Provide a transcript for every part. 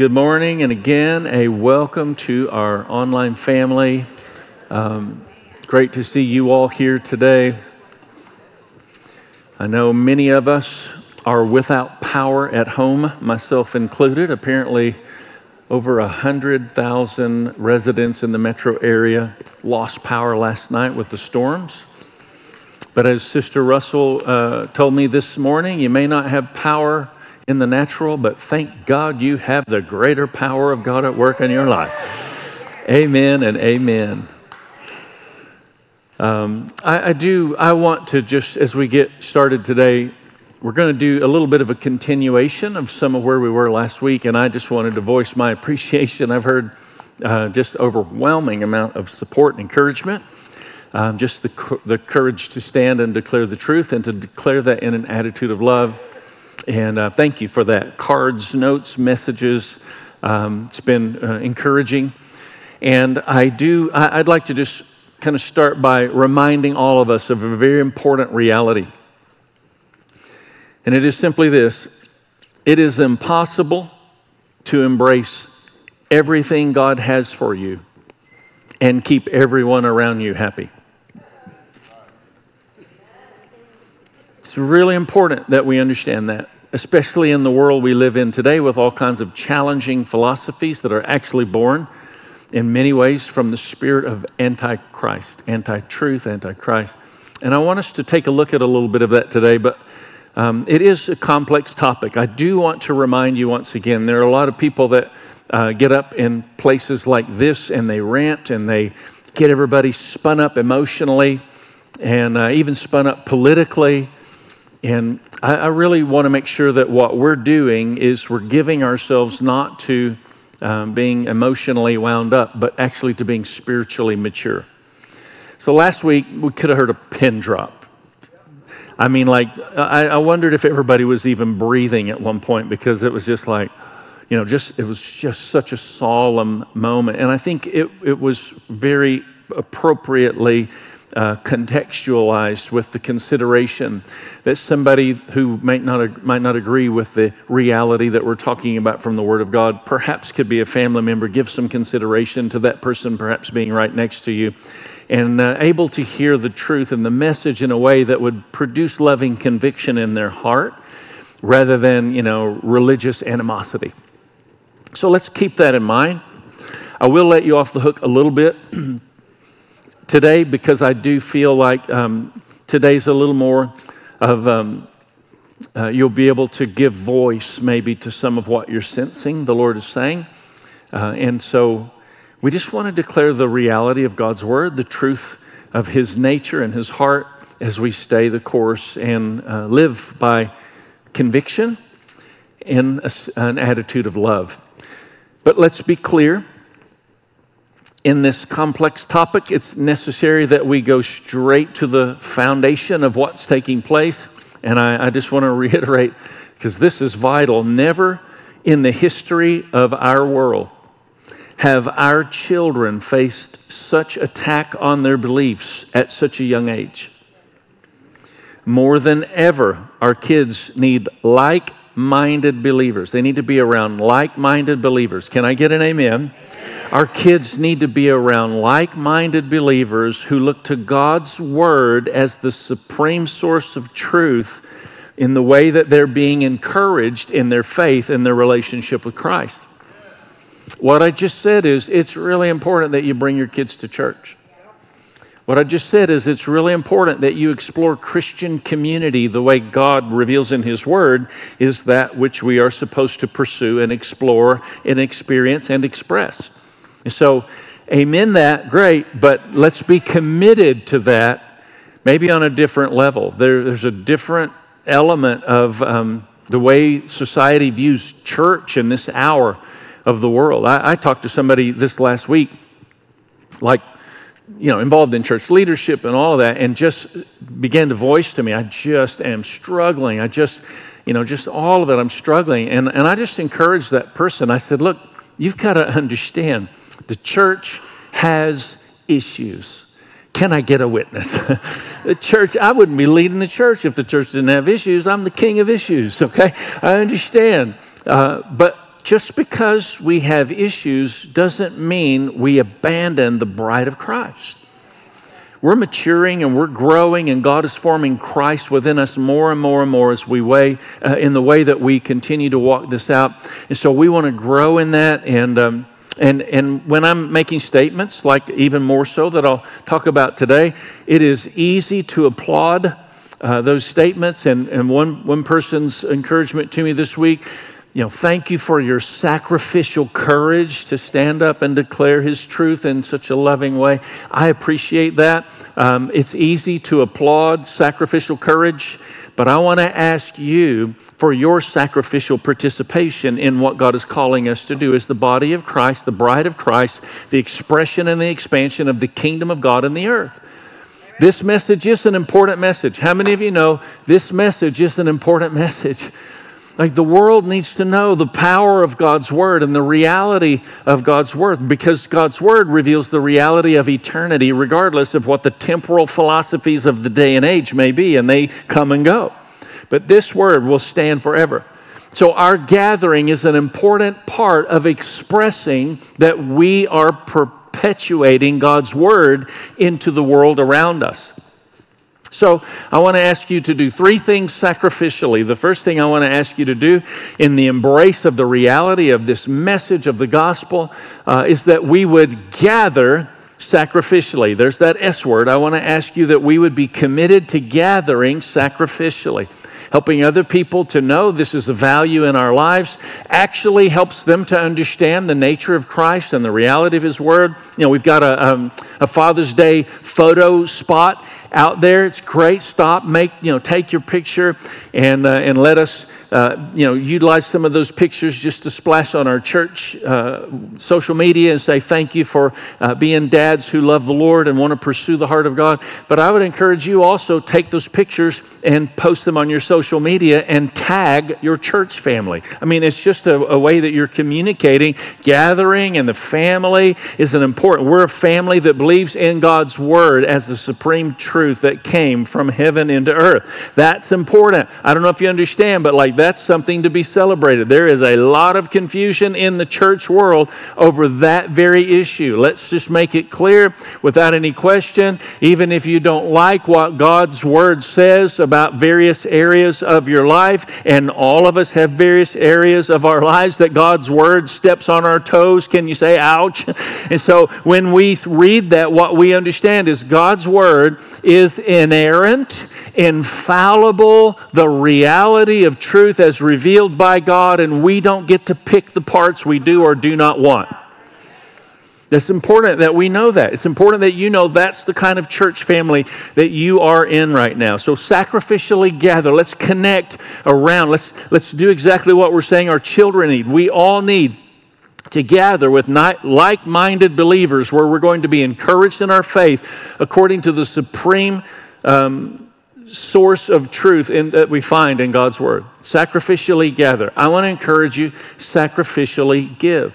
Good morning, and again, a welcome to our online family. Um, great to see you all here today. I know many of us are without power at home, myself included. Apparently, over 100,000 residents in the metro area lost power last night with the storms. But as Sister Russell uh, told me this morning, you may not have power in the natural, but thank God you have the greater power of God at work in your life. Amen and amen. Um, I, I do, I want to just, as we get started today, we're going to do a little bit of a continuation of some of where we were last week, and I just wanted to voice my appreciation. I've heard uh, just overwhelming amount of support and encouragement. Um, just the, the courage to stand and declare the truth and to declare that in an attitude of love. And uh, thank you for that. Cards, notes, messages. Um, it's been uh, encouraging. And I do, I, I'd like to just kind of start by reminding all of us of a very important reality. And it is simply this it is impossible to embrace everything God has for you and keep everyone around you happy. It's really important that we understand that, especially in the world we live in today with all kinds of challenging philosophies that are actually born in many ways from the spirit of antichrist, anti truth, antichrist. And I want us to take a look at a little bit of that today, but um, it is a complex topic. I do want to remind you once again there are a lot of people that uh, get up in places like this and they rant and they get everybody spun up emotionally and uh, even spun up politically and I, I really want to make sure that what we're doing is we're giving ourselves not to um, being emotionally wound up, but actually to being spiritually mature. So last week, we could have heard a pin drop. I mean, like, I, I wondered if everybody was even breathing at one point because it was just like, you know, just it was just such a solemn moment. And I think it, it was very appropriately uh, contextualized with the consideration that somebody who might not, might not agree with the reality that we're talking about from the Word of God perhaps could be a family member. Give some consideration to that person perhaps being right next to you and uh, able to hear the truth and the message in a way that would produce loving conviction in their heart rather than, you know, religious animosity. So let's keep that in mind. I will let you off the hook a little bit today because I do feel like um, today's a little more of, um, uh, you'll be able to give voice maybe to some of what you're sensing the Lord is saying. Uh, and so we just want to declare the reality of God's word, the truth of his nature and his heart as we stay the course and uh, live by conviction and a, an attitude of love. But let's be clear in this complex topic, it's necessary that we go straight to the foundation of what's taking place. And I, I just want to reiterate, because this is vital. Never in the history of our world have our children faced such attack on their beliefs at such a young age. More than ever, our kids need like minded believers. They need to be around like minded believers. Can I get an amen? amen? Our kids need to be around like minded believers who look to God's Word as the supreme source of truth in the way that they're being encouraged in their faith and their relationship with Christ. What I just said is it's really important that you bring your kids to church. What I just said is it's really important that you explore Christian community the way God reveals in His Word is that which we are supposed to pursue and explore and experience and express. So, amen that, great, but let's be committed to that, maybe on a different level. There, there's a different element of um, the way society views church in this hour of the world. I, I talked to somebody this last week, like, you know, involved in church leadership and all of that, and just began to voice to me, I just am struggling. I just, you know, just all of it, I'm struggling. And, and I just encouraged that person. I said, look, you've got to understand the church has issues. Can I get a witness? the church, I wouldn't be leading the church if the church didn't have issues. I'm the king of issues, okay? I understand. Uh, but just because we have issues doesn't mean we abandon the bride of Christ. We're maturing and we're growing, and God is forming Christ within us more and more and more as we weigh uh, in the way that we continue to walk this out. And so we want to grow in that. And um, and and when I'm making statements, like even more so that I'll talk about today, it is easy to applaud uh, those statements. And and one one person's encouragement to me this week you know, thank you for your sacrificial courage to stand up and declare His truth in such a loving way. I appreciate that. Um, it's easy to applaud sacrificial courage, but I want to ask you for your sacrificial participation in what God is calling us to do as the body of Christ, the bride of Christ, the expression and the expansion of the kingdom of God in the earth. This message is an important message. How many of you know this message is an important message? Like the world needs to know the power of God's Word and the reality of God's Word because God's Word reveals the reality of eternity, regardless of what the temporal philosophies of the day and age may be, and they come and go. But this Word will stand forever. So, our gathering is an important part of expressing that we are perpetuating God's Word into the world around us. So, I want to ask you to do three things sacrificially. The first thing I want to ask you to do in the embrace of the reality of this message of the gospel uh, is that we would gather sacrificially. There's that S word. I want to ask you that we would be committed to gathering sacrificially. Helping other people to know this is a value in our lives actually helps them to understand the nature of Christ and the reality of His Word. You know, we've got a, um, a Father's Day photo spot out there. It's great. Stop, make, you know, take your picture and, uh, and let us uh, you know, utilize some of those pictures just to splash on our church uh, social media and say thank you for uh, being dads who love the Lord and want to pursue the heart of God. But I would encourage you also take those pictures and post them on your social media and tag your church family. I mean, it's just a, a way that you're communicating. Gathering and the family is an important. We're a family that believes in God's word as the supreme truth that came from heaven into earth. That's important. I don't know if you understand, but like that's something to be celebrated. There is a lot of confusion in the church world over that very issue. Let's just make it clear without any question. Even if you don't like what God's Word says about various areas of your life, and all of us have various areas of our lives that God's Word steps on our toes, can you say, ouch? And so when we read that, what we understand is God's Word is inerrant, infallible, the reality of truth truth as revealed by God, and we don't get to pick the parts we do or do not want. It's important that we know that. It's important that you know that's the kind of church family that you are in right now. So sacrificially gather. Let's connect around. Let's, let's do exactly what we're saying our children need. We all need to gather with like minded believers where we're going to be encouraged in our faith according to the supreme um, source of truth in, that we find in God's Word. Sacrificially gather. I want to encourage you, sacrificially give.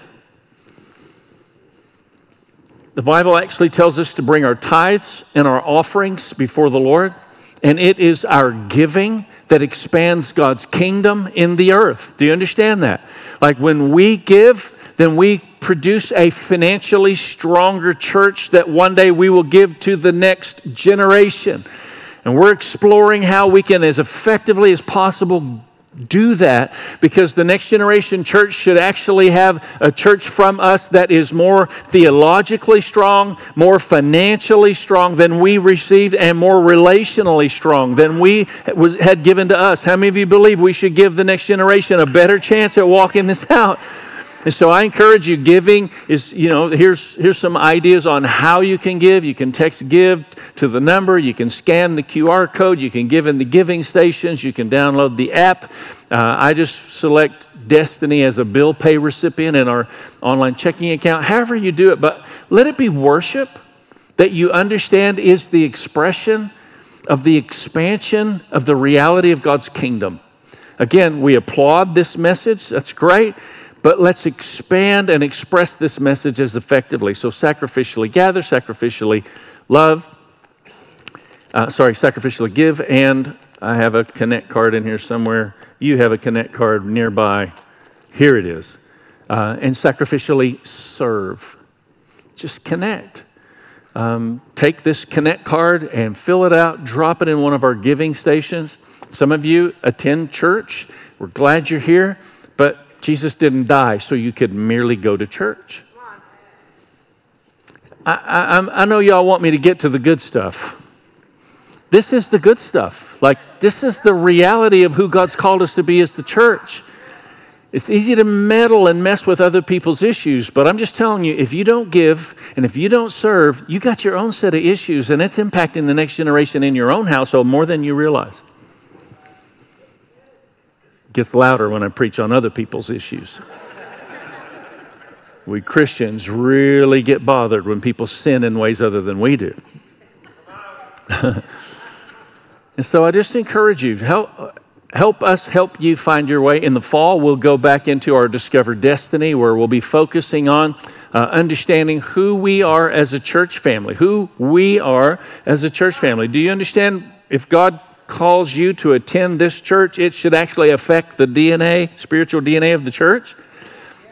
The Bible actually tells us to bring our tithes and our offerings before the Lord, and it is our giving that expands God's kingdom in the earth. Do you understand that? Like when we give, then we produce a financially stronger church that one day we will give to the next generation. And we're exploring how we can, as effectively as possible, do that because the next generation church should actually have a church from us that is more theologically strong, more financially strong than we received, and more relationally strong than we was, had given to us. How many of you believe we should give the next generation a better chance at walking this out? And so I encourage you, giving is, you know, here's, here's some ideas on how you can give. You can text give to the number, you can scan the QR code, you can give in the giving stations, you can download the app. Uh, I just select Destiny as a bill pay recipient in our online checking account. However, you do it, but let it be worship that you understand is the expression of the expansion of the reality of God's kingdom. Again, we applaud this message. That's great. But let's expand and express this message as effectively. So, sacrificially gather, sacrificially love, uh, sorry, sacrificially give, and I have a Connect card in here somewhere. You have a Connect card nearby. Here it is. uh, and sacrificially serve. Just connect. Um, take this Connect card and fill it out, drop it in one of our giving stations. Some of you attend church. We're glad you're here, but Jesus didn't die so you could merely go to church. I, I, I know y'all want me to get to the good stuff. This is the good stuff. Like, this is the reality of who God's called us to be as the church. It's easy to meddle and mess with other people's issues, but I'm just telling you, if you don't give and if you don't serve, you got your own set of issues, and it's impacting the next generation in your own household more than you realize. Gets louder when I preach on other people's issues. we Christians really get bothered when people sin in ways other than we do. and so I just encourage you, help help us help you find your way. In the fall, we'll go back into our Discover Destiny, where we'll be focusing on uh, understanding who we are as a church family. Who we are as a church family. Do you understand if God calls you to attend this church, it should actually affect the DNA, spiritual DNA of the church?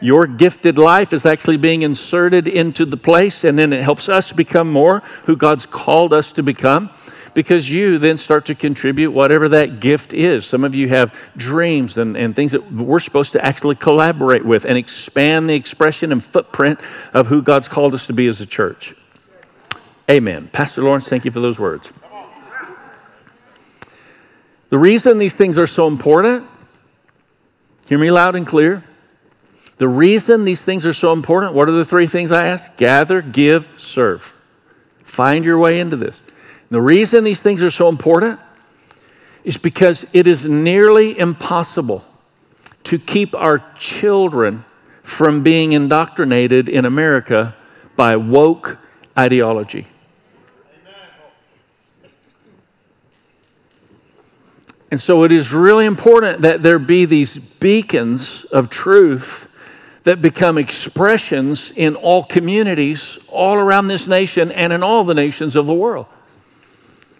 Your gifted life is actually being inserted into the place, and then it helps us become more who God's called us to become because you then start to contribute whatever that gift is. Some of you have dreams and, and things that we're supposed to actually collaborate with and expand the expression and footprint of who God's called us to be as a church. Amen. Pastor Lawrence, thank you for those words. The reason these things are so important, hear me loud and clear. The reason these things are so important, what are the three things I ask? Gather, give, serve. Find your way into this. The reason these things are so important is because it is nearly impossible to keep our children from being indoctrinated in America by woke ideology. And so it is really important that there be these beacons of truth that become expressions in all communities all around this nation and in all the nations of the world.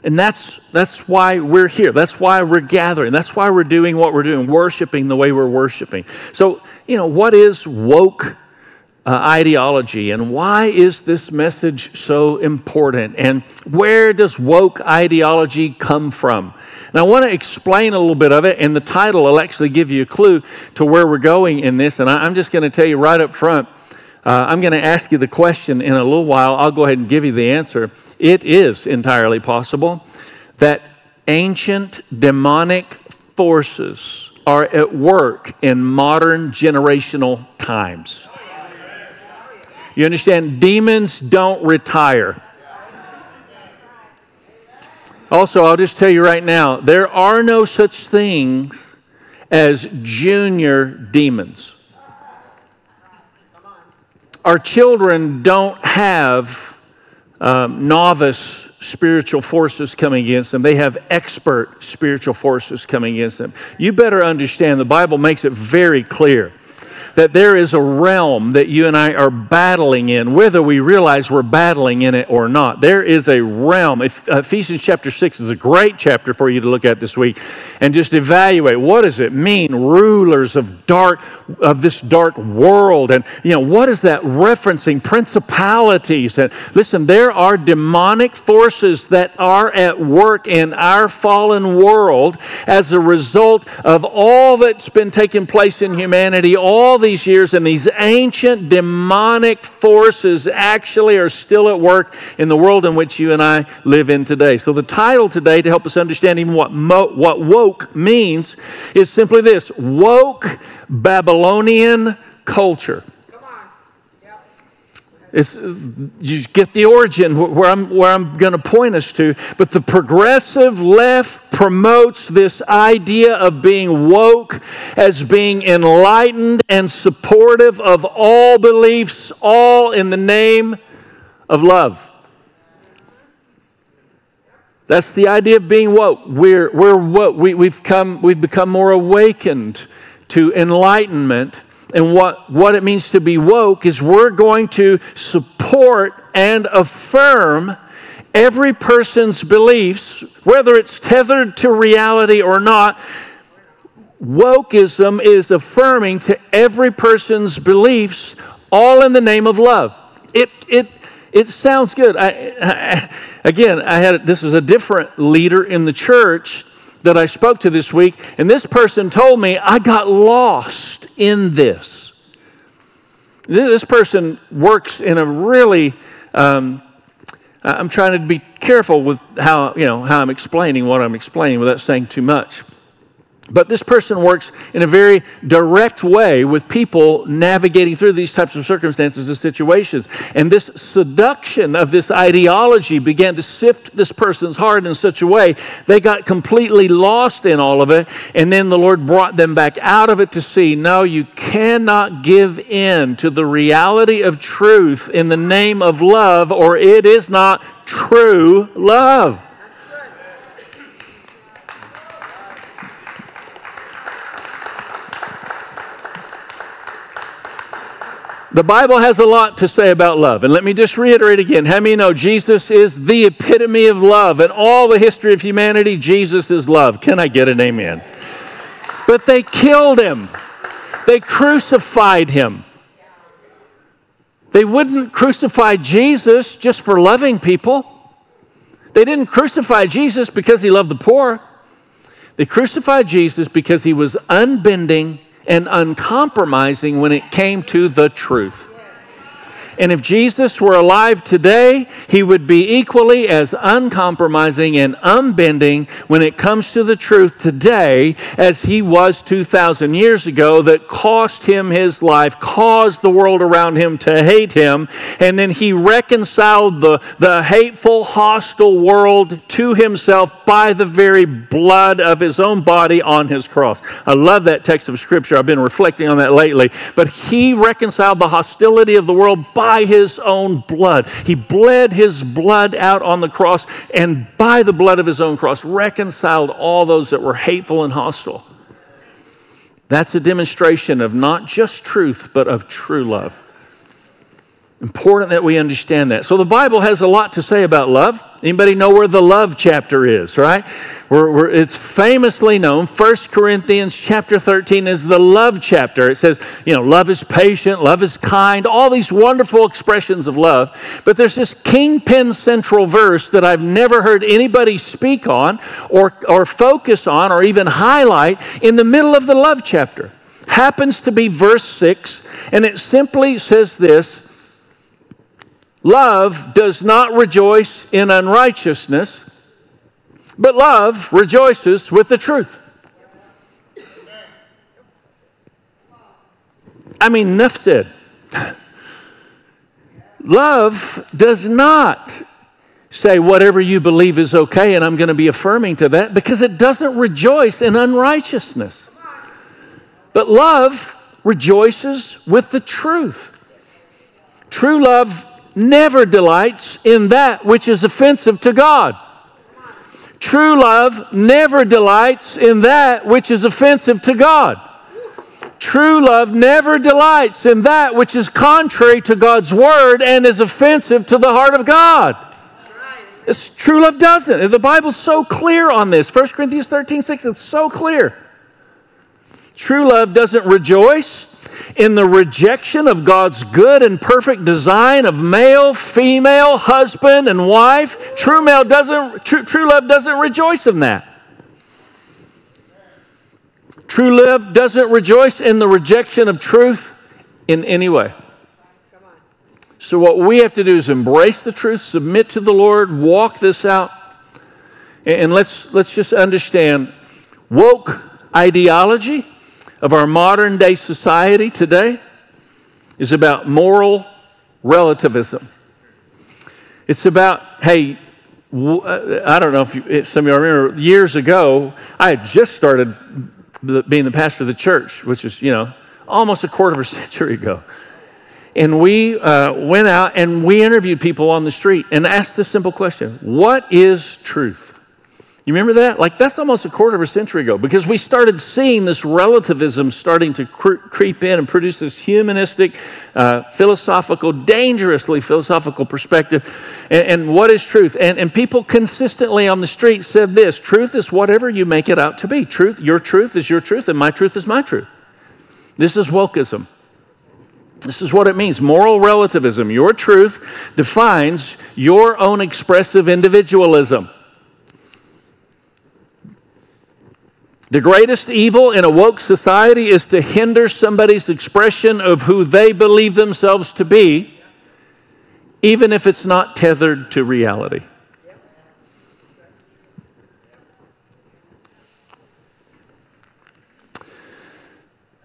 And that's, that's why we're here. That's why we're gathering. That's why we're doing what we're doing, worshiping the way we're worshiping. So, you know, what is woke uh, ideology and why is this message so important? And where does woke ideology come from? And I want to explain a little bit of it, and the title will actually give you a clue to where we're going in this. And I, I'm just going to tell you right up front. Uh, I'm going to ask you the question in a little while. I'll go ahead and give you the answer. It is entirely possible that ancient demonic forces are at work in modern generational times. You understand? Demons don't retire. Also, I'll just tell you right now there are no such things as junior demons. Our children don't have um, novice spiritual forces coming against them. They have expert spiritual forces coming against them. You better understand the Bible makes it very clear that there is a realm that you and I are battling in, whether we realize we're battling in it or not. There is a realm. Ephesians chapter 6 is a great chapter for you to look at this week and just evaluate what does it mean, rulers of dark of this dark world. And you know, what is that referencing? Principalities. And listen, there are demonic forces that are at work in our fallen world as a result of all that's been taking place in humanity, all these years, and these ancient demonic forces actually are still at work in the world in which you and I live in today. So, the title today, to help us understand even what, mo- what woke means, is simply this Woke Babylonian Culture. It's, you get the origin where I'm, where I'm going to point us to. But the progressive left promotes this idea of being woke as being enlightened and supportive of all beliefs, all in the name of love. That's the idea of being woke. We're, we're woke. We, we've, come, we've become more awakened to enlightenment and what, what it means to be woke is we're going to support and affirm every person's beliefs, whether it's tethered to reality or not. Wokeism is affirming to every person's beliefs, all in the name of love. It, it, it sounds good. I, I, again, I had this was a different leader in the church that I spoke to this week, and this person told me I got lost in this. This person works in a really um, I'm trying to be careful with how, you know, how I'm explaining what I'm explaining without saying too much. But this person works in a very direct way with people navigating through these types of circumstances and situations. And this seduction of this ideology began to sift this person's heart in such a way they got completely lost in all of it. And then the Lord brought them back out of it to see no, you cannot give in to the reality of truth in the name of love, or it is not true love. The Bible has a lot to say about love. And let me just reiterate again. How many know Jesus is the epitome of love? In all the history of humanity, Jesus is love. Can I get an amen? But they killed him, they crucified him. They wouldn't crucify Jesus just for loving people. They didn't crucify Jesus because he loved the poor. They crucified Jesus because he was unbending and uncompromising when it came to the truth. And if Jesus were alive today, he would be equally as uncompromising and unbending when it comes to the truth today as he was 2,000 years ago, that cost him his life, caused the world around him to hate him, and then he reconciled the, the hateful, hostile world to himself by the very blood of his own body on his cross. I love that text of Scripture. I've been reflecting on that lately. But he reconciled the hostility of the world by by his own blood. He bled his blood out on the cross, and by the blood of his own cross, reconciled all those that were hateful and hostile. That's a demonstration of not just truth, but of true love. Important that we understand that. So the Bible has a lot to say about love. Anybody know where the love chapter is, right? We're, we're, it's famously known. 1 Corinthians chapter 13 is the love chapter. It says, you know, love is patient, love is kind, all these wonderful expressions of love. But there's this kingpin central verse that I've never heard anybody speak on or, or focus on or even highlight in the middle of the love chapter. Happens to be verse 6, and it simply says this Love does not rejoice in unrighteousness, but love rejoices with the truth. I mean, enough said. Love does not say whatever you believe is okay, and I'm going to be affirming to that because it doesn't rejoice in unrighteousness. But love rejoices with the truth. True love never delights in that which is offensive to God. True love never delights in that which is offensive to God. True love never delights in that which is contrary to God's word and is offensive to the heart of God. It's, true love doesn't. The Bible's so clear on this. 1 Corinthians 13 6, it's so clear. True love doesn't rejoice in the rejection of God's good and perfect design of male, female, husband, and wife. True, male doesn't, true, true love doesn't rejoice in that. True love doesn't rejoice in the rejection of truth in any way. So, what we have to do is embrace the truth, submit to the Lord, walk this out, and let's, let's just understand woke ideology of our modern day society today is about moral relativism. It's about, hey, uh, I don't know if, you, if some of you remember, years ago, I had just started being the pastor of the church, which is, you know, almost a quarter of a century ago. And we uh, went out and we interviewed people on the street and asked the simple question What is truth? You remember that? Like, that's almost a quarter of a century ago because we started seeing this relativism starting to cre- creep in and produce this humanistic, uh, philosophical, dangerously philosophical perspective. And, and what is truth? And, and people consistently on the street said this truth is whatever you make it out to be. Truth, your truth is your truth, and my truth is my truth. This is wokeism. This is what it means moral relativism. Your truth defines your own expressive individualism. The greatest evil in a woke society is to hinder somebody's expression of who they believe themselves to be, even if it's not tethered to reality.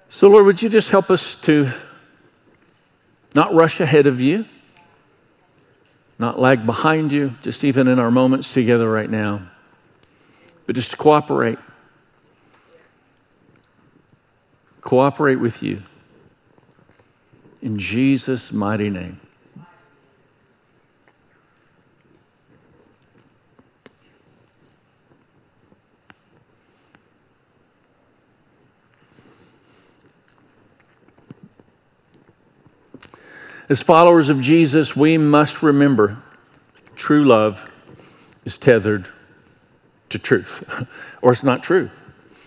So, Lord, would you just help us to not rush ahead of you, not lag behind you, just even in our moments together right now, but just to cooperate cooperate with you. In Jesus' mighty name. As followers of Jesus, we must remember true love is tethered to truth, or it's not true.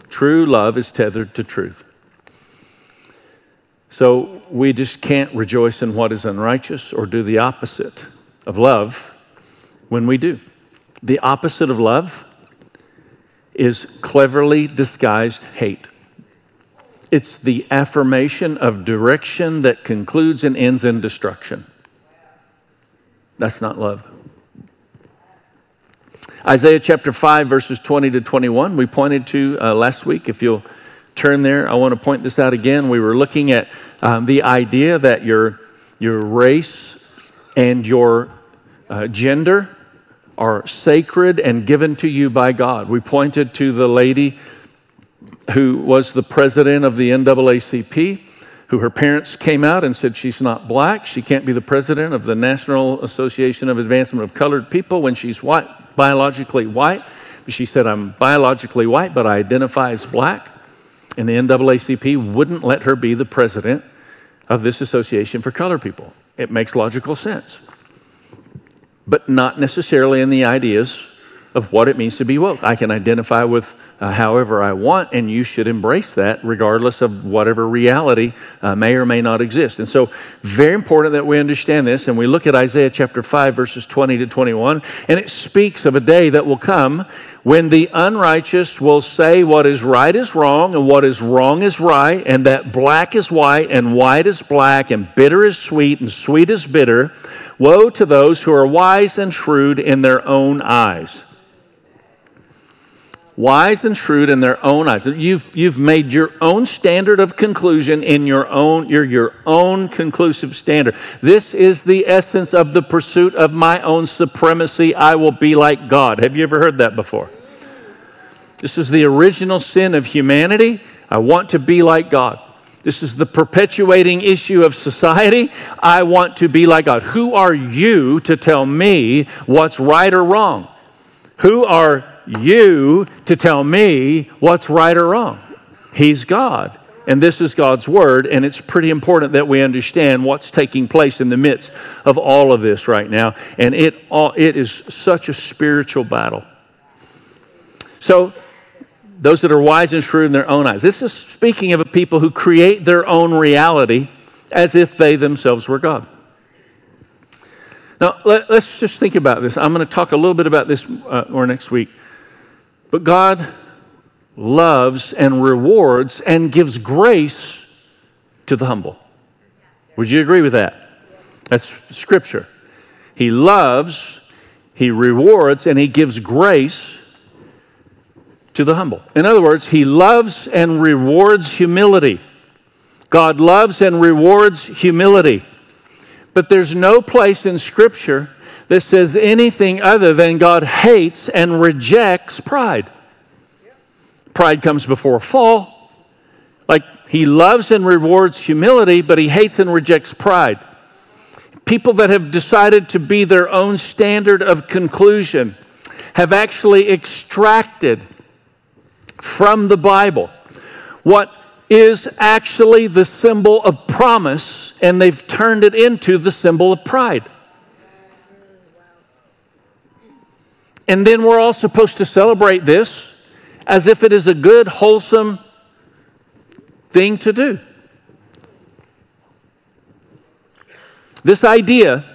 True love is tethered to truth. So we just can't rejoice in what is unrighteous or do the opposite of love when we do. The opposite of love is cleverly disguised hate. It's the affirmation of direction that concludes and ends in destruction. That's not love. Isaiah chapter 5, verses 20 to 21, we pointed to uh, last week. If you'll turn there, I want to point this out again. We were looking at um, the idea that your, your race and your uh, gender are sacred and given to you by God. We pointed to the lady who was the president of the NAACP, who her parents came out and said she's not black. She can't be the president of the National Association of Advancement of Colored People when she's white, biologically white. She said, I'm biologically white, but I identify as black and the NAACP wouldn't let her be the president of this association for color people. It makes logical sense, but not necessarily in the ideas of what it means to be woke. I can identify with uh, however I want, and you should embrace that regardless of whatever reality uh, may or may not exist. And so, very important that we understand this. And we look at Isaiah chapter 5, verses 20 to 21, and it speaks of a day that will come when the unrighteous will say what is right is wrong and what is wrong is right, and that black is white and white is black and bitter is sweet and sweet is bitter, woe to those who are wise and shrewd in their own eyes. Wise and shrewd in their own eyes. You've, you've made your own standard of conclusion in your own, you're your own conclusive standard. This is the essence of the pursuit of my own supremacy. I will be like God. Have you ever heard that before? This is the original sin of humanity. I want to be like God. This is the perpetuating issue of society. I want to be like God. Who are you to tell me what's right or wrong? Who are you to tell me what's right or wrong. He's God. And this is God's word, and it's pretty important that we understand what's taking place in the midst of all of this right now. And it, all, it is such a spiritual battle. So, those that are wise and shrewd in their own eyes. This is speaking of people who create their own reality as if they themselves were God. Now, let, us just think about this. I'm going to talk a little bit about this uh, or next week. But God loves and rewards and gives grace to the humble. Would you agree with that? That's scripture. He loves, he rewards, and he gives grace to the humble. In other words, he loves and rewards humility. God loves and rewards humility. But there's no place in Scripture that says anything other than God hates and rejects pride. Pride comes before fall. Like he loves and rewards humility, but he hates and rejects pride. People that have decided to be their own standard of conclusion have actually extracted from the Bible what is actually the symbol of promise, and they've turned it into the symbol of pride. And then we're all supposed to celebrate this as if it is a good, wholesome thing to do. This idea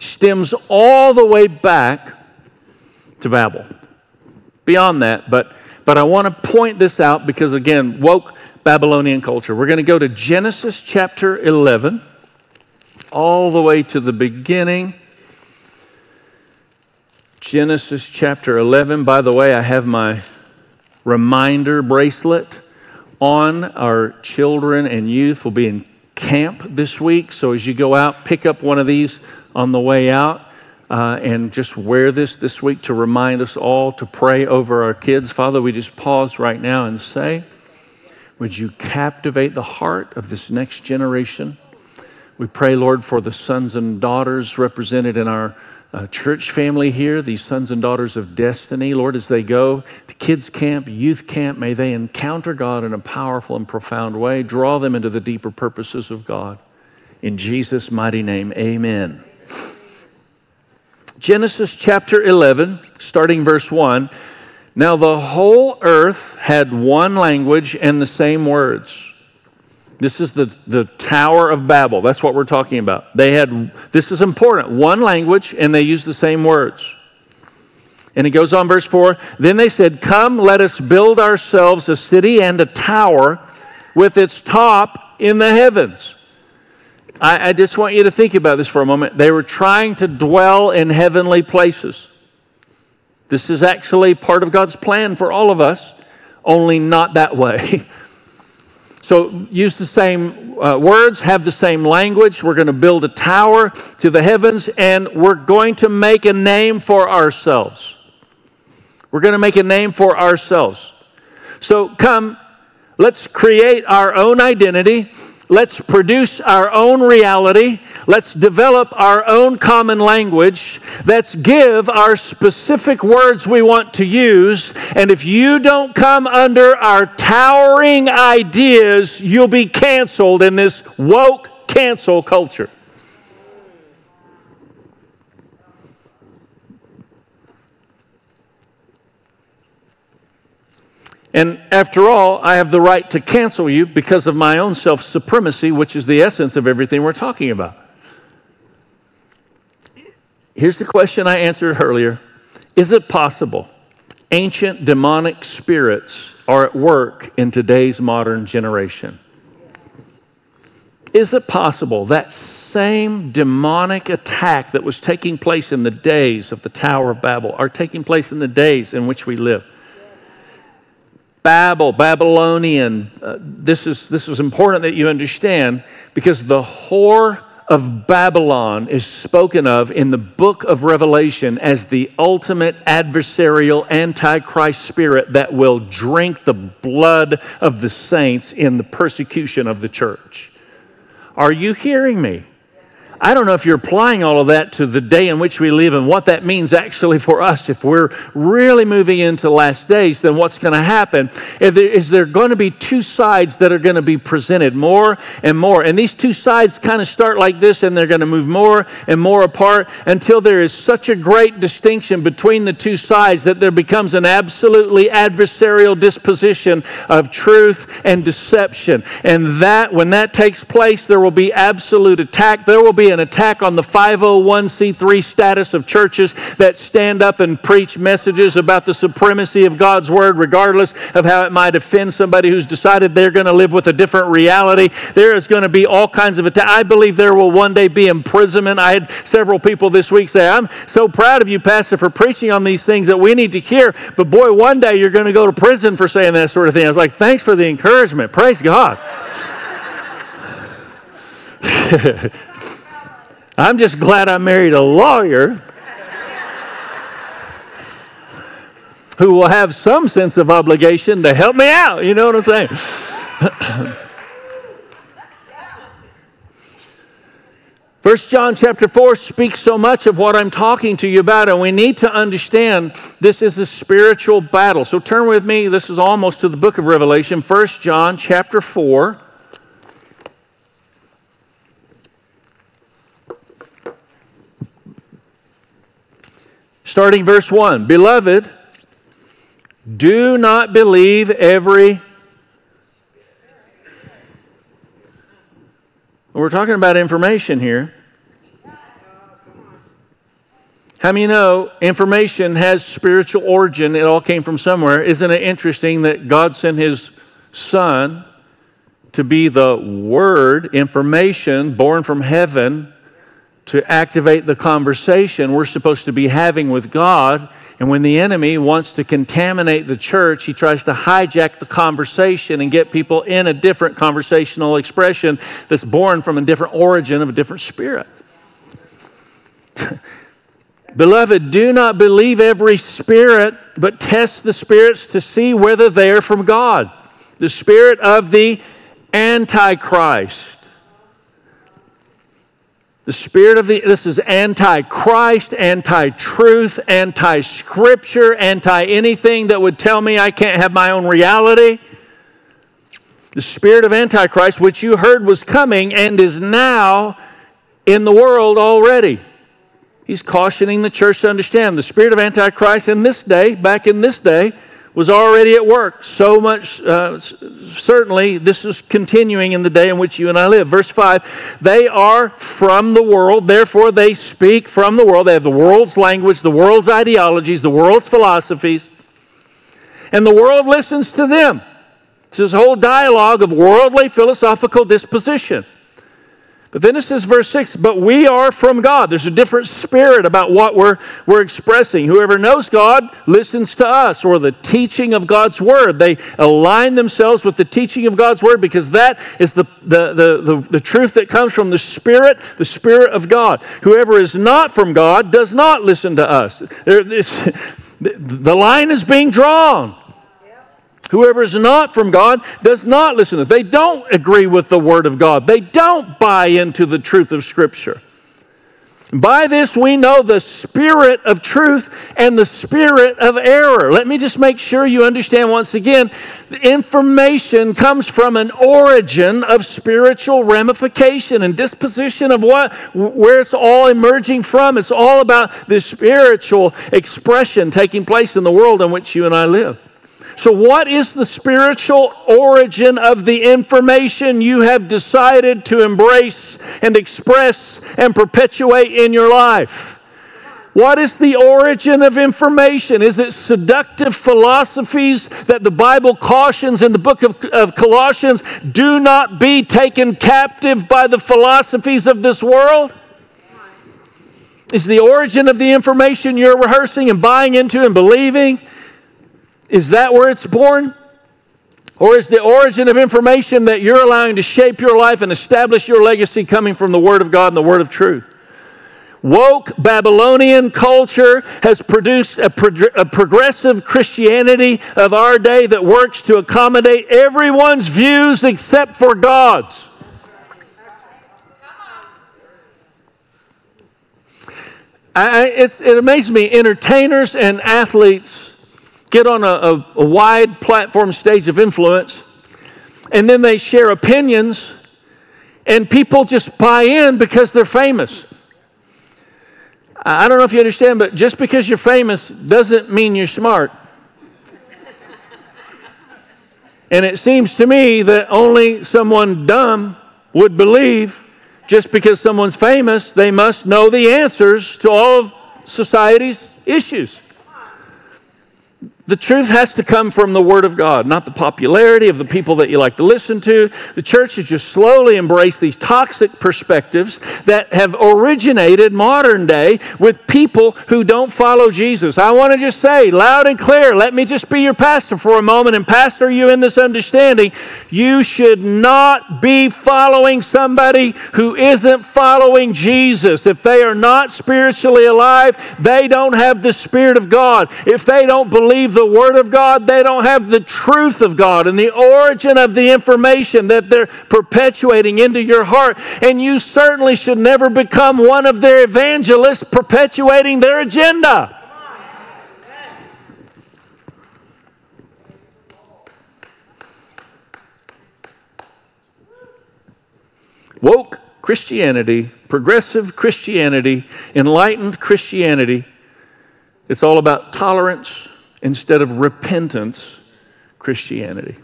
stems all the way back to Babel. Beyond that, but, but I want to point this out because, again, woke Babylonian culture. We're going to go to Genesis chapter 11, all the way to the beginning. Genesis chapter 11. By the way, I have my reminder bracelet on. Our children and youth will be in camp this week. So as you go out, pick up one of these on the way out. Uh, and just wear this this week to remind us all to pray over our kids. Father, we just pause right now and say, Would you captivate the heart of this next generation? We pray, Lord, for the sons and daughters represented in our uh, church family here, these sons and daughters of destiny. Lord, as they go to kids' camp, youth camp, may they encounter God in a powerful and profound way. Draw them into the deeper purposes of God. In Jesus' mighty name, amen. Genesis chapter 11, starting verse 1. Now the whole earth had one language and the same words. This is the, the Tower of Babel. That's what we're talking about. They had, this is important, one language, and they use the same words. And it goes on, verse 4 Then they said, Come, let us build ourselves a city and a tower with its top in the heavens. I, I just want you to think about this for a moment. They were trying to dwell in heavenly places. This is actually part of God's plan for all of us, only not that way. So use the same uh, words, have the same language. We're going to build a tower to the heavens, and we're going to make a name for ourselves. We're going to make a name for ourselves. So come, let's create our own identity Let's produce our own reality. Let's develop our own common language. Let's give our specific words we want to use. And if you don't come under our towering ideas, you'll be canceled in this woke cancel culture. And after all, I have the right to cancel you because of my own self supremacy, which is the essence of everything we're talking about. Here's the question I answered earlier Is it possible ancient demonic spirits are at work in today's modern generation? Is it possible that same demonic attack that was taking place in the days of the Tower of Babel are taking place in the days in which we live? Babel, Babylonian. Uh, this, is, this is important that you understand because the whore of Babylon is spoken of in the book of Revelation as the ultimate adversarial antichrist spirit that will drink the blood of the saints in the persecution of the church. Are you hearing me? I don't know if you're applying all of that to the day in which we live and what that means actually for us. If we're really moving into last days, then what's going to happen is there going to be two sides that are going to be presented more and more. And these two sides kind of start like this and they're going to move more and more apart until there is such a great distinction between the two sides that there becomes an absolutely adversarial disposition of truth and deception. And that, when that takes place, there will be absolute attack. There will be an attack on the 501c3 status of churches that stand up and preach messages about the supremacy of God's Word, regardless of how it might offend somebody who's decided they're going to live with a different reality. There is going to be all kinds of attack. I believe there will one day be imprisonment. I had several people this week say, I'm so proud of you, Pastor, for preaching on these things that we need to hear. But boy, one day you're going to go to prison for saying that sort of thing. I was like, thanks for the encouragement. Praise God. I'm just glad I married a lawyer who will have some sense of obligation to help me out. You know what I'm saying? First John chapter 4 speaks so much of what I'm talking to you about, and we need to understand this is a spiritual battle. So turn with me, this is almost to the book of Revelation, First John chapter 4. Starting verse 1 Beloved, do not believe every. We're talking about information here. How many know information has spiritual origin? It all came from somewhere. Isn't it interesting that God sent His Son to be the Word, information born from heaven, to activate the conversation we're supposed to be having with God. And when the enemy wants to contaminate the church, he tries to hijack the conversation and get people in a different conversational expression that's born from a different origin of a different spirit. Beloved, do not believe every spirit, but test the spirits to see whether they are from God. The spirit of the Antichrist the spirit of the, this is anti Christ, anti truth, anti scripture, anti anything that would tell me I can't have my own reality. The spirit of Antichrist, which you heard was coming and is now in the world already. He's cautioning the church to understand the spirit of Antichrist in this day, back in this day, was already at work. So much, uh, certainly, this is continuing in the day in which you and I live. Verse 5 They are from the world, therefore they speak from the world. They have the world's language, the world's ideologies, the world's philosophies, and the world listens to them. It's this whole dialogue of worldly philosophical disposition. But then it says, verse 6, but we are from God. There's a different spirit about what we're, we're expressing. Whoever knows God listens to us or the teaching of God's word. They align themselves with the teaching of God's word because that is the, the, the, the, the truth that comes from the Spirit, the Spirit of God. Whoever is not from God does not listen to us. There, the line is being drawn. Whoever is not from God does not listen to They don't agree with the Word of God. They don't buy into the truth of Scripture. By this we know the spirit of truth and the spirit of error. Let me just make sure you understand once again the information comes from an origin of spiritual ramification and disposition of what where it's all emerging from. It's all about the spiritual expression taking place in the world in which you and I live. So, what is the spiritual origin of the information you have decided to embrace and express and perpetuate in your life? What is the origin of information? Is it seductive philosophies that the Bible cautions in the book of, of, Colossians? Do not be taken captive by the philosophies of this world? Is the origin of the information you're rehearsing and buying into and believing? Is that where it's born? Or is the origin of information that you're allowing to shape your life and establish your legacy coming from the Word of God and the Word of truth? Woke Babylonian culture has produced a, pro- a, progressive Christianity of our day that works to accommodate everyone's views except for God's. I, it amazes me, entertainers and athletes get on a, a, a wide platform stage of influence, and then they share opinions, and people just buy in because they're famous. I don't know if you understand, but just because you're famous doesn't mean you're smart. and it seems to me that only someone dumb would believe just because someone's famous, they must know the answers to all of society's issues. The truth has to come from the Word of God, not the popularity of the people that you like to listen to. The church has just slowly embraced these toxic perspectives that have originated modern day with people who don't follow Jesus. I want to just say loud and clear, let me just be your pastor for a moment and pastor you in this understanding. You should not be following somebody who isn't following Jesus. If they are not spiritually alive, they don't have the Spirit of God. If they don't believe the Word of God, they don't have the truth of God and the origin of the information that they're perpetuating into your heart. And you certainly should never become one of their evangelists perpetuating their agenda. Woke Christianity, progressive Christianity, enlightened Christianity, it's all about tolerance instead of repentance Christianity.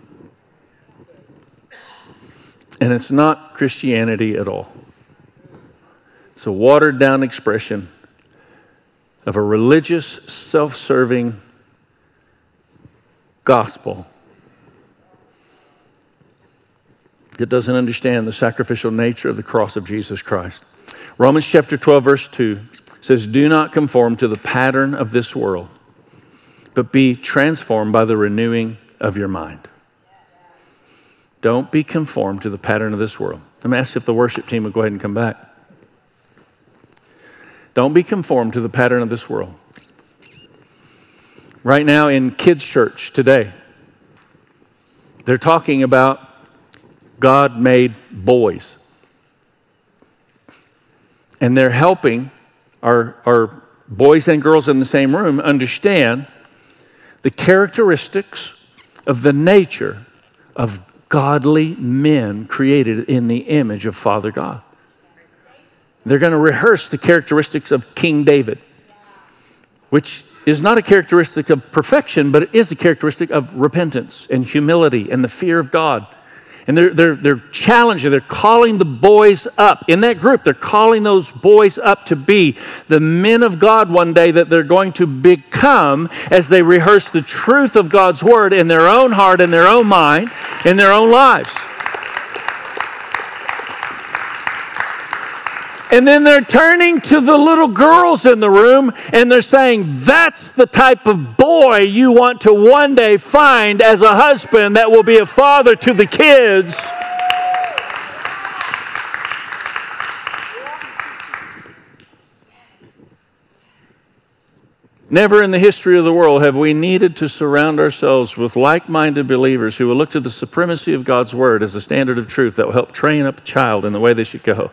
And it's not Christianity at all. It's a watered down expression of a religious, self serving gospel that doesn't understand the sacrificial nature of the cross of Jesus Christ. Romans chapter 12, verse 2 says, Do not conform to the pattern of this world, but be transformed by the renewing of your mind. Don't be conformed to the pattern of this world. Me ask if the worship team would go ahead and come back. Don't be conformed to the pattern of this world. Right now in kids' church today, they're talking about God made boys. And they're helping our, our boys and girls in the same room understand the characteristics of the nature of godly men created in the image of Father God. They're going to rehearse the characteristics of King David, which is not a characteristic of perfection, but it is a characteristic of repentance and humility and the fear of God and they're, they're, they're challenging, they're calling the boys up. In that group, they're calling those boys up to be the men of God one day that they're going to become as they rehearse the truth of God's word in their own heart, in their own mind, in their own lives. And then they're turning to the little girls in the room and they're saying, That's the type of boy you want to one day find as a husband that will be a father to the kids. Never in the history of the world have we needed to surround ourselves with like minded believers who will look to the supremacy of God's Word as a standard of truth that will help train up a child in the way they should go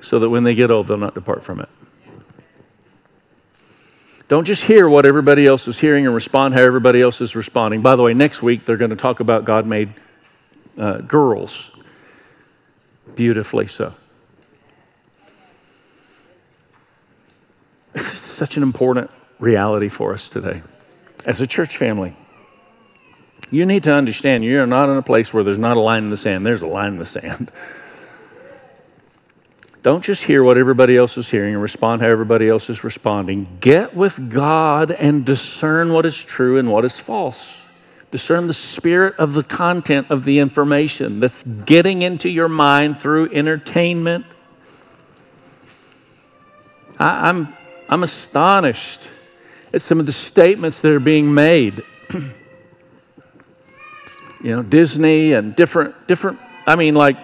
so that when they get old, they'll not depart from it. Don't just hear what everybody else is hearing and respond how everybody else is responding. By the way, next week they're going to talk about God made uh, girls. Beautifully so. Such an important reality for us today as a church family. You need to understand you're not in a place where there's not a line in the sand, there's a line in the sand. Don't just hear what everybody else is hearing and respond how everybody else is responding. Get with God and discern what is true and what is false. Discern the spirit of the content of the information that's getting into your mind through entertainment. I, am I'm, I'm astonished at some of the statements that are being made. you know, Disney and different, different, I mean, like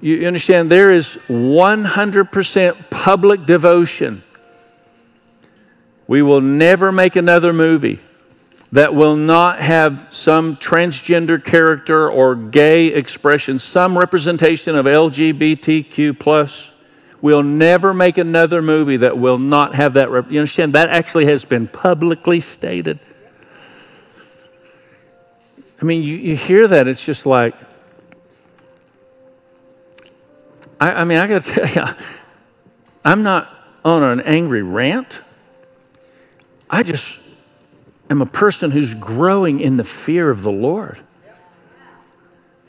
you understand there is 100% public devotion. We will never make another movie that will not have some transgender character or gay expression, some representation of LGBTQ plus. We'll never make another movie that will not have that. Rep- you understand? That actually has been publicly stated. I mean, you, you hear that, it's just like, I, I mean, I got to tell you, I'm not on an angry rant. I just am a person who's growing in the fear of the Lord.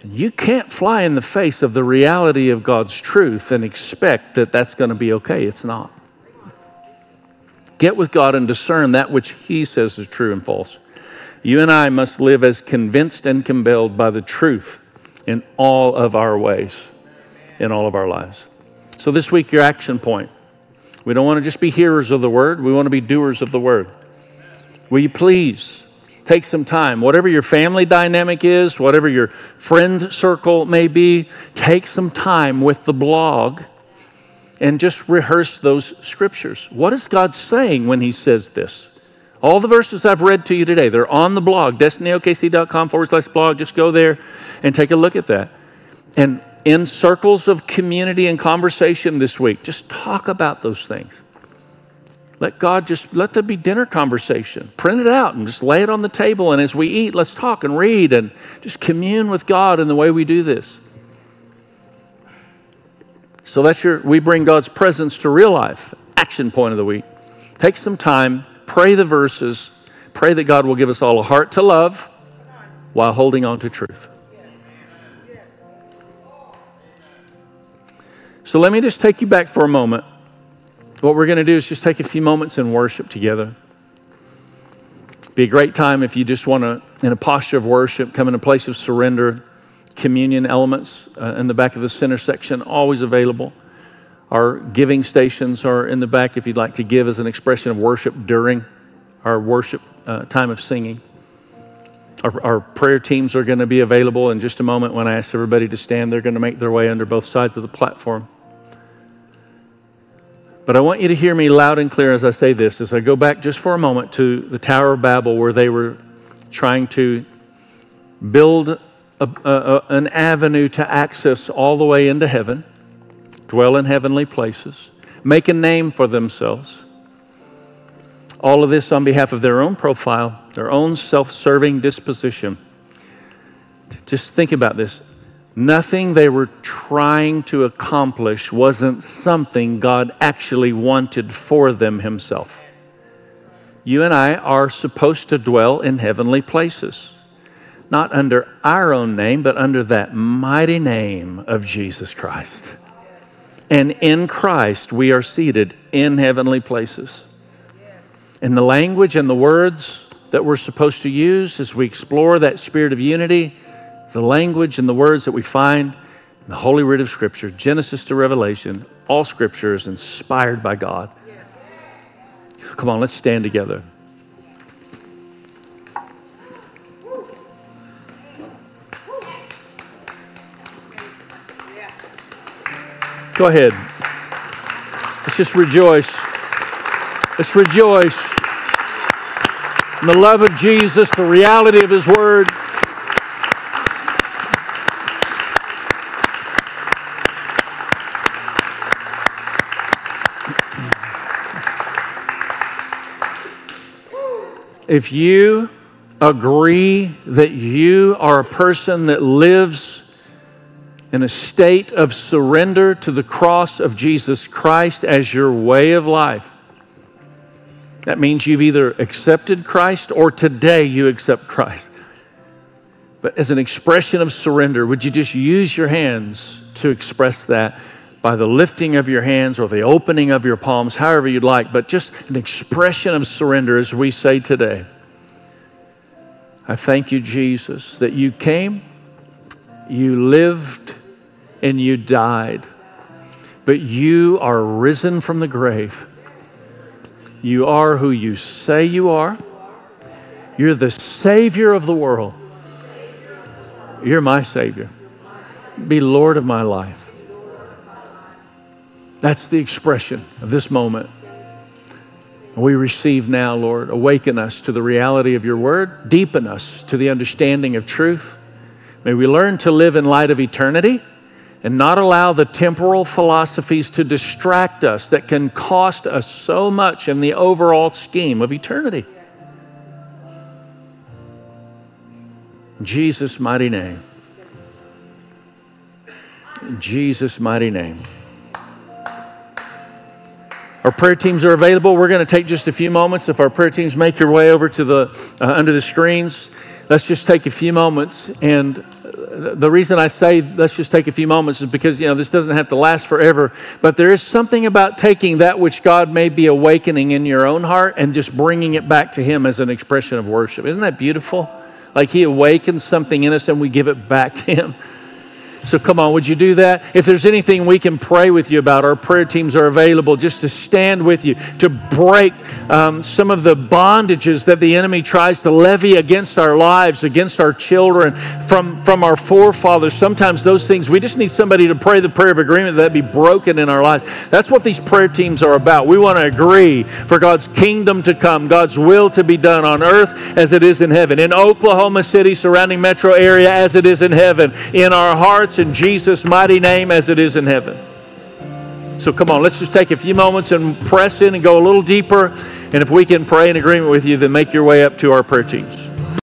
And you can't fly in the face of the reality of God's truth and expect that that's going to be okay. It's not. Get with God and discern that which He says is true and false. You and I must live as convinced and compelled by the truth in all of our ways in all of our lives. So, this week, your action point. We don't want to just be hearers of the word, we want to be doers of the word. Will you please take some time, whatever your family dynamic is, whatever your friend circle may be, take some time with the blog and just rehearse those scriptures. What is God saying when He says this? All the verses I've read to you today, they're on the blog, destinyokc.com forward slash blog. Just go there and take a look at that. And in circles of community and conversation this week, just talk about those things. Let God just let there be dinner conversation. Print it out and just lay it on the table. And as we eat, let's talk and read and just commune with God in the way we do this. So that's your we bring God's presence to real life. Action point of the week. Take some time, pray the verses, pray that God will give us all a heart to love while holding on to truth. So let me just take you back for a moment. What we're going to do is just take a few moments and worship together. Be a great time if you just want to, in a posture of worship, come in a place of surrender. Communion elements uh, in the back of the center section, always available. Our giving stations are in the back if you'd like to give as an expression of worship during our worship uh, time of singing. Our, our, prayer teams are going to be available in just a moment when I ask everybody to stand. They're going to make their way under both sides of the platform. But I want you to hear me loud and clear as I say this, as I go back just for a moment to the Tower of Babel where they were trying to build a, a, an avenue to access all the way into heaven, dwell in heavenly places, make a name for themselves. All of this on behalf of their own profile, their own self serving disposition. Just think about this. Nothing they were trying to accomplish wasn't something God actually wanted for them Himself. You and I are supposed to dwell in heavenly places, not under our own name, but under that mighty name of Jesus Christ. And in Christ, we are seated in heavenly places. And the language and the words that we're supposed to use as we explore that spirit of unity the language and the words that we find in the Holy Writ of Scripture, Genesis to Revelation, all Scripture is inspired by God. Come on, let's stand together. Go ahead. Let's just rejoice. Let's rejoice in the love of Jesus, the reality of His Word. If you agree that you are a person that lives in a state of surrender to the cross of Jesus Christ as your way of life, that means you've either accepted Christ or today you accept Christ. But as an expression of surrender, would you just use your hands to express that? By the lifting of your hands or the opening of your palms, however you'd like, but just an expression of surrender as we say today. I thank you, Jesus, that you came, you lived, and you died, but you are risen from the grave. You are who you say you are. You're the Savior of the world. You're my Savior. Be Lord of my life. That's the expression of this moment. We receive now, Lord. Awaken us to the reality of your word, deepen us to the understanding of truth. May we learn to live in light of eternity and not allow the temporal philosophies to distract us that can cost us so much in the overall scheme of eternity. In Jesus' mighty name. In Jesus' mighty name. Our prayer teams are available. We're going to take just a few moments. If our prayer teams make your way over to the uh, under the screens, let's just take a few moments. And uh, the reason I say let's just take a few moments is because you know this doesn't have to last forever. But there is something about taking that which God may be awakening in your own heart and just bringing it back to Him as an expression of worship. Isn't that beautiful? Like He awakens something in us and we give it back to Him. So come on, would you do that? If there's anything we can pray with you about, our prayer teams are available just to stand with you, to break um, some of the bondages that the enemy tries to levy against our lives, against our children, from, from our forefathers. Sometimes those things, we just need somebody to pray the prayer of agreement that be broken in our lives. That's what these prayer teams are about. We want to agree for God's kingdom to come, God's will to be done on earth as it is in heaven, in Oklahoma City, surrounding metro area as it is in heaven, in our hearts in Jesus' mighty name as it is in heaven. So come on, let's just take a few moments and press in and go a little deeper. And if we can pray in agreement with you, then make your way up to our prayer teams.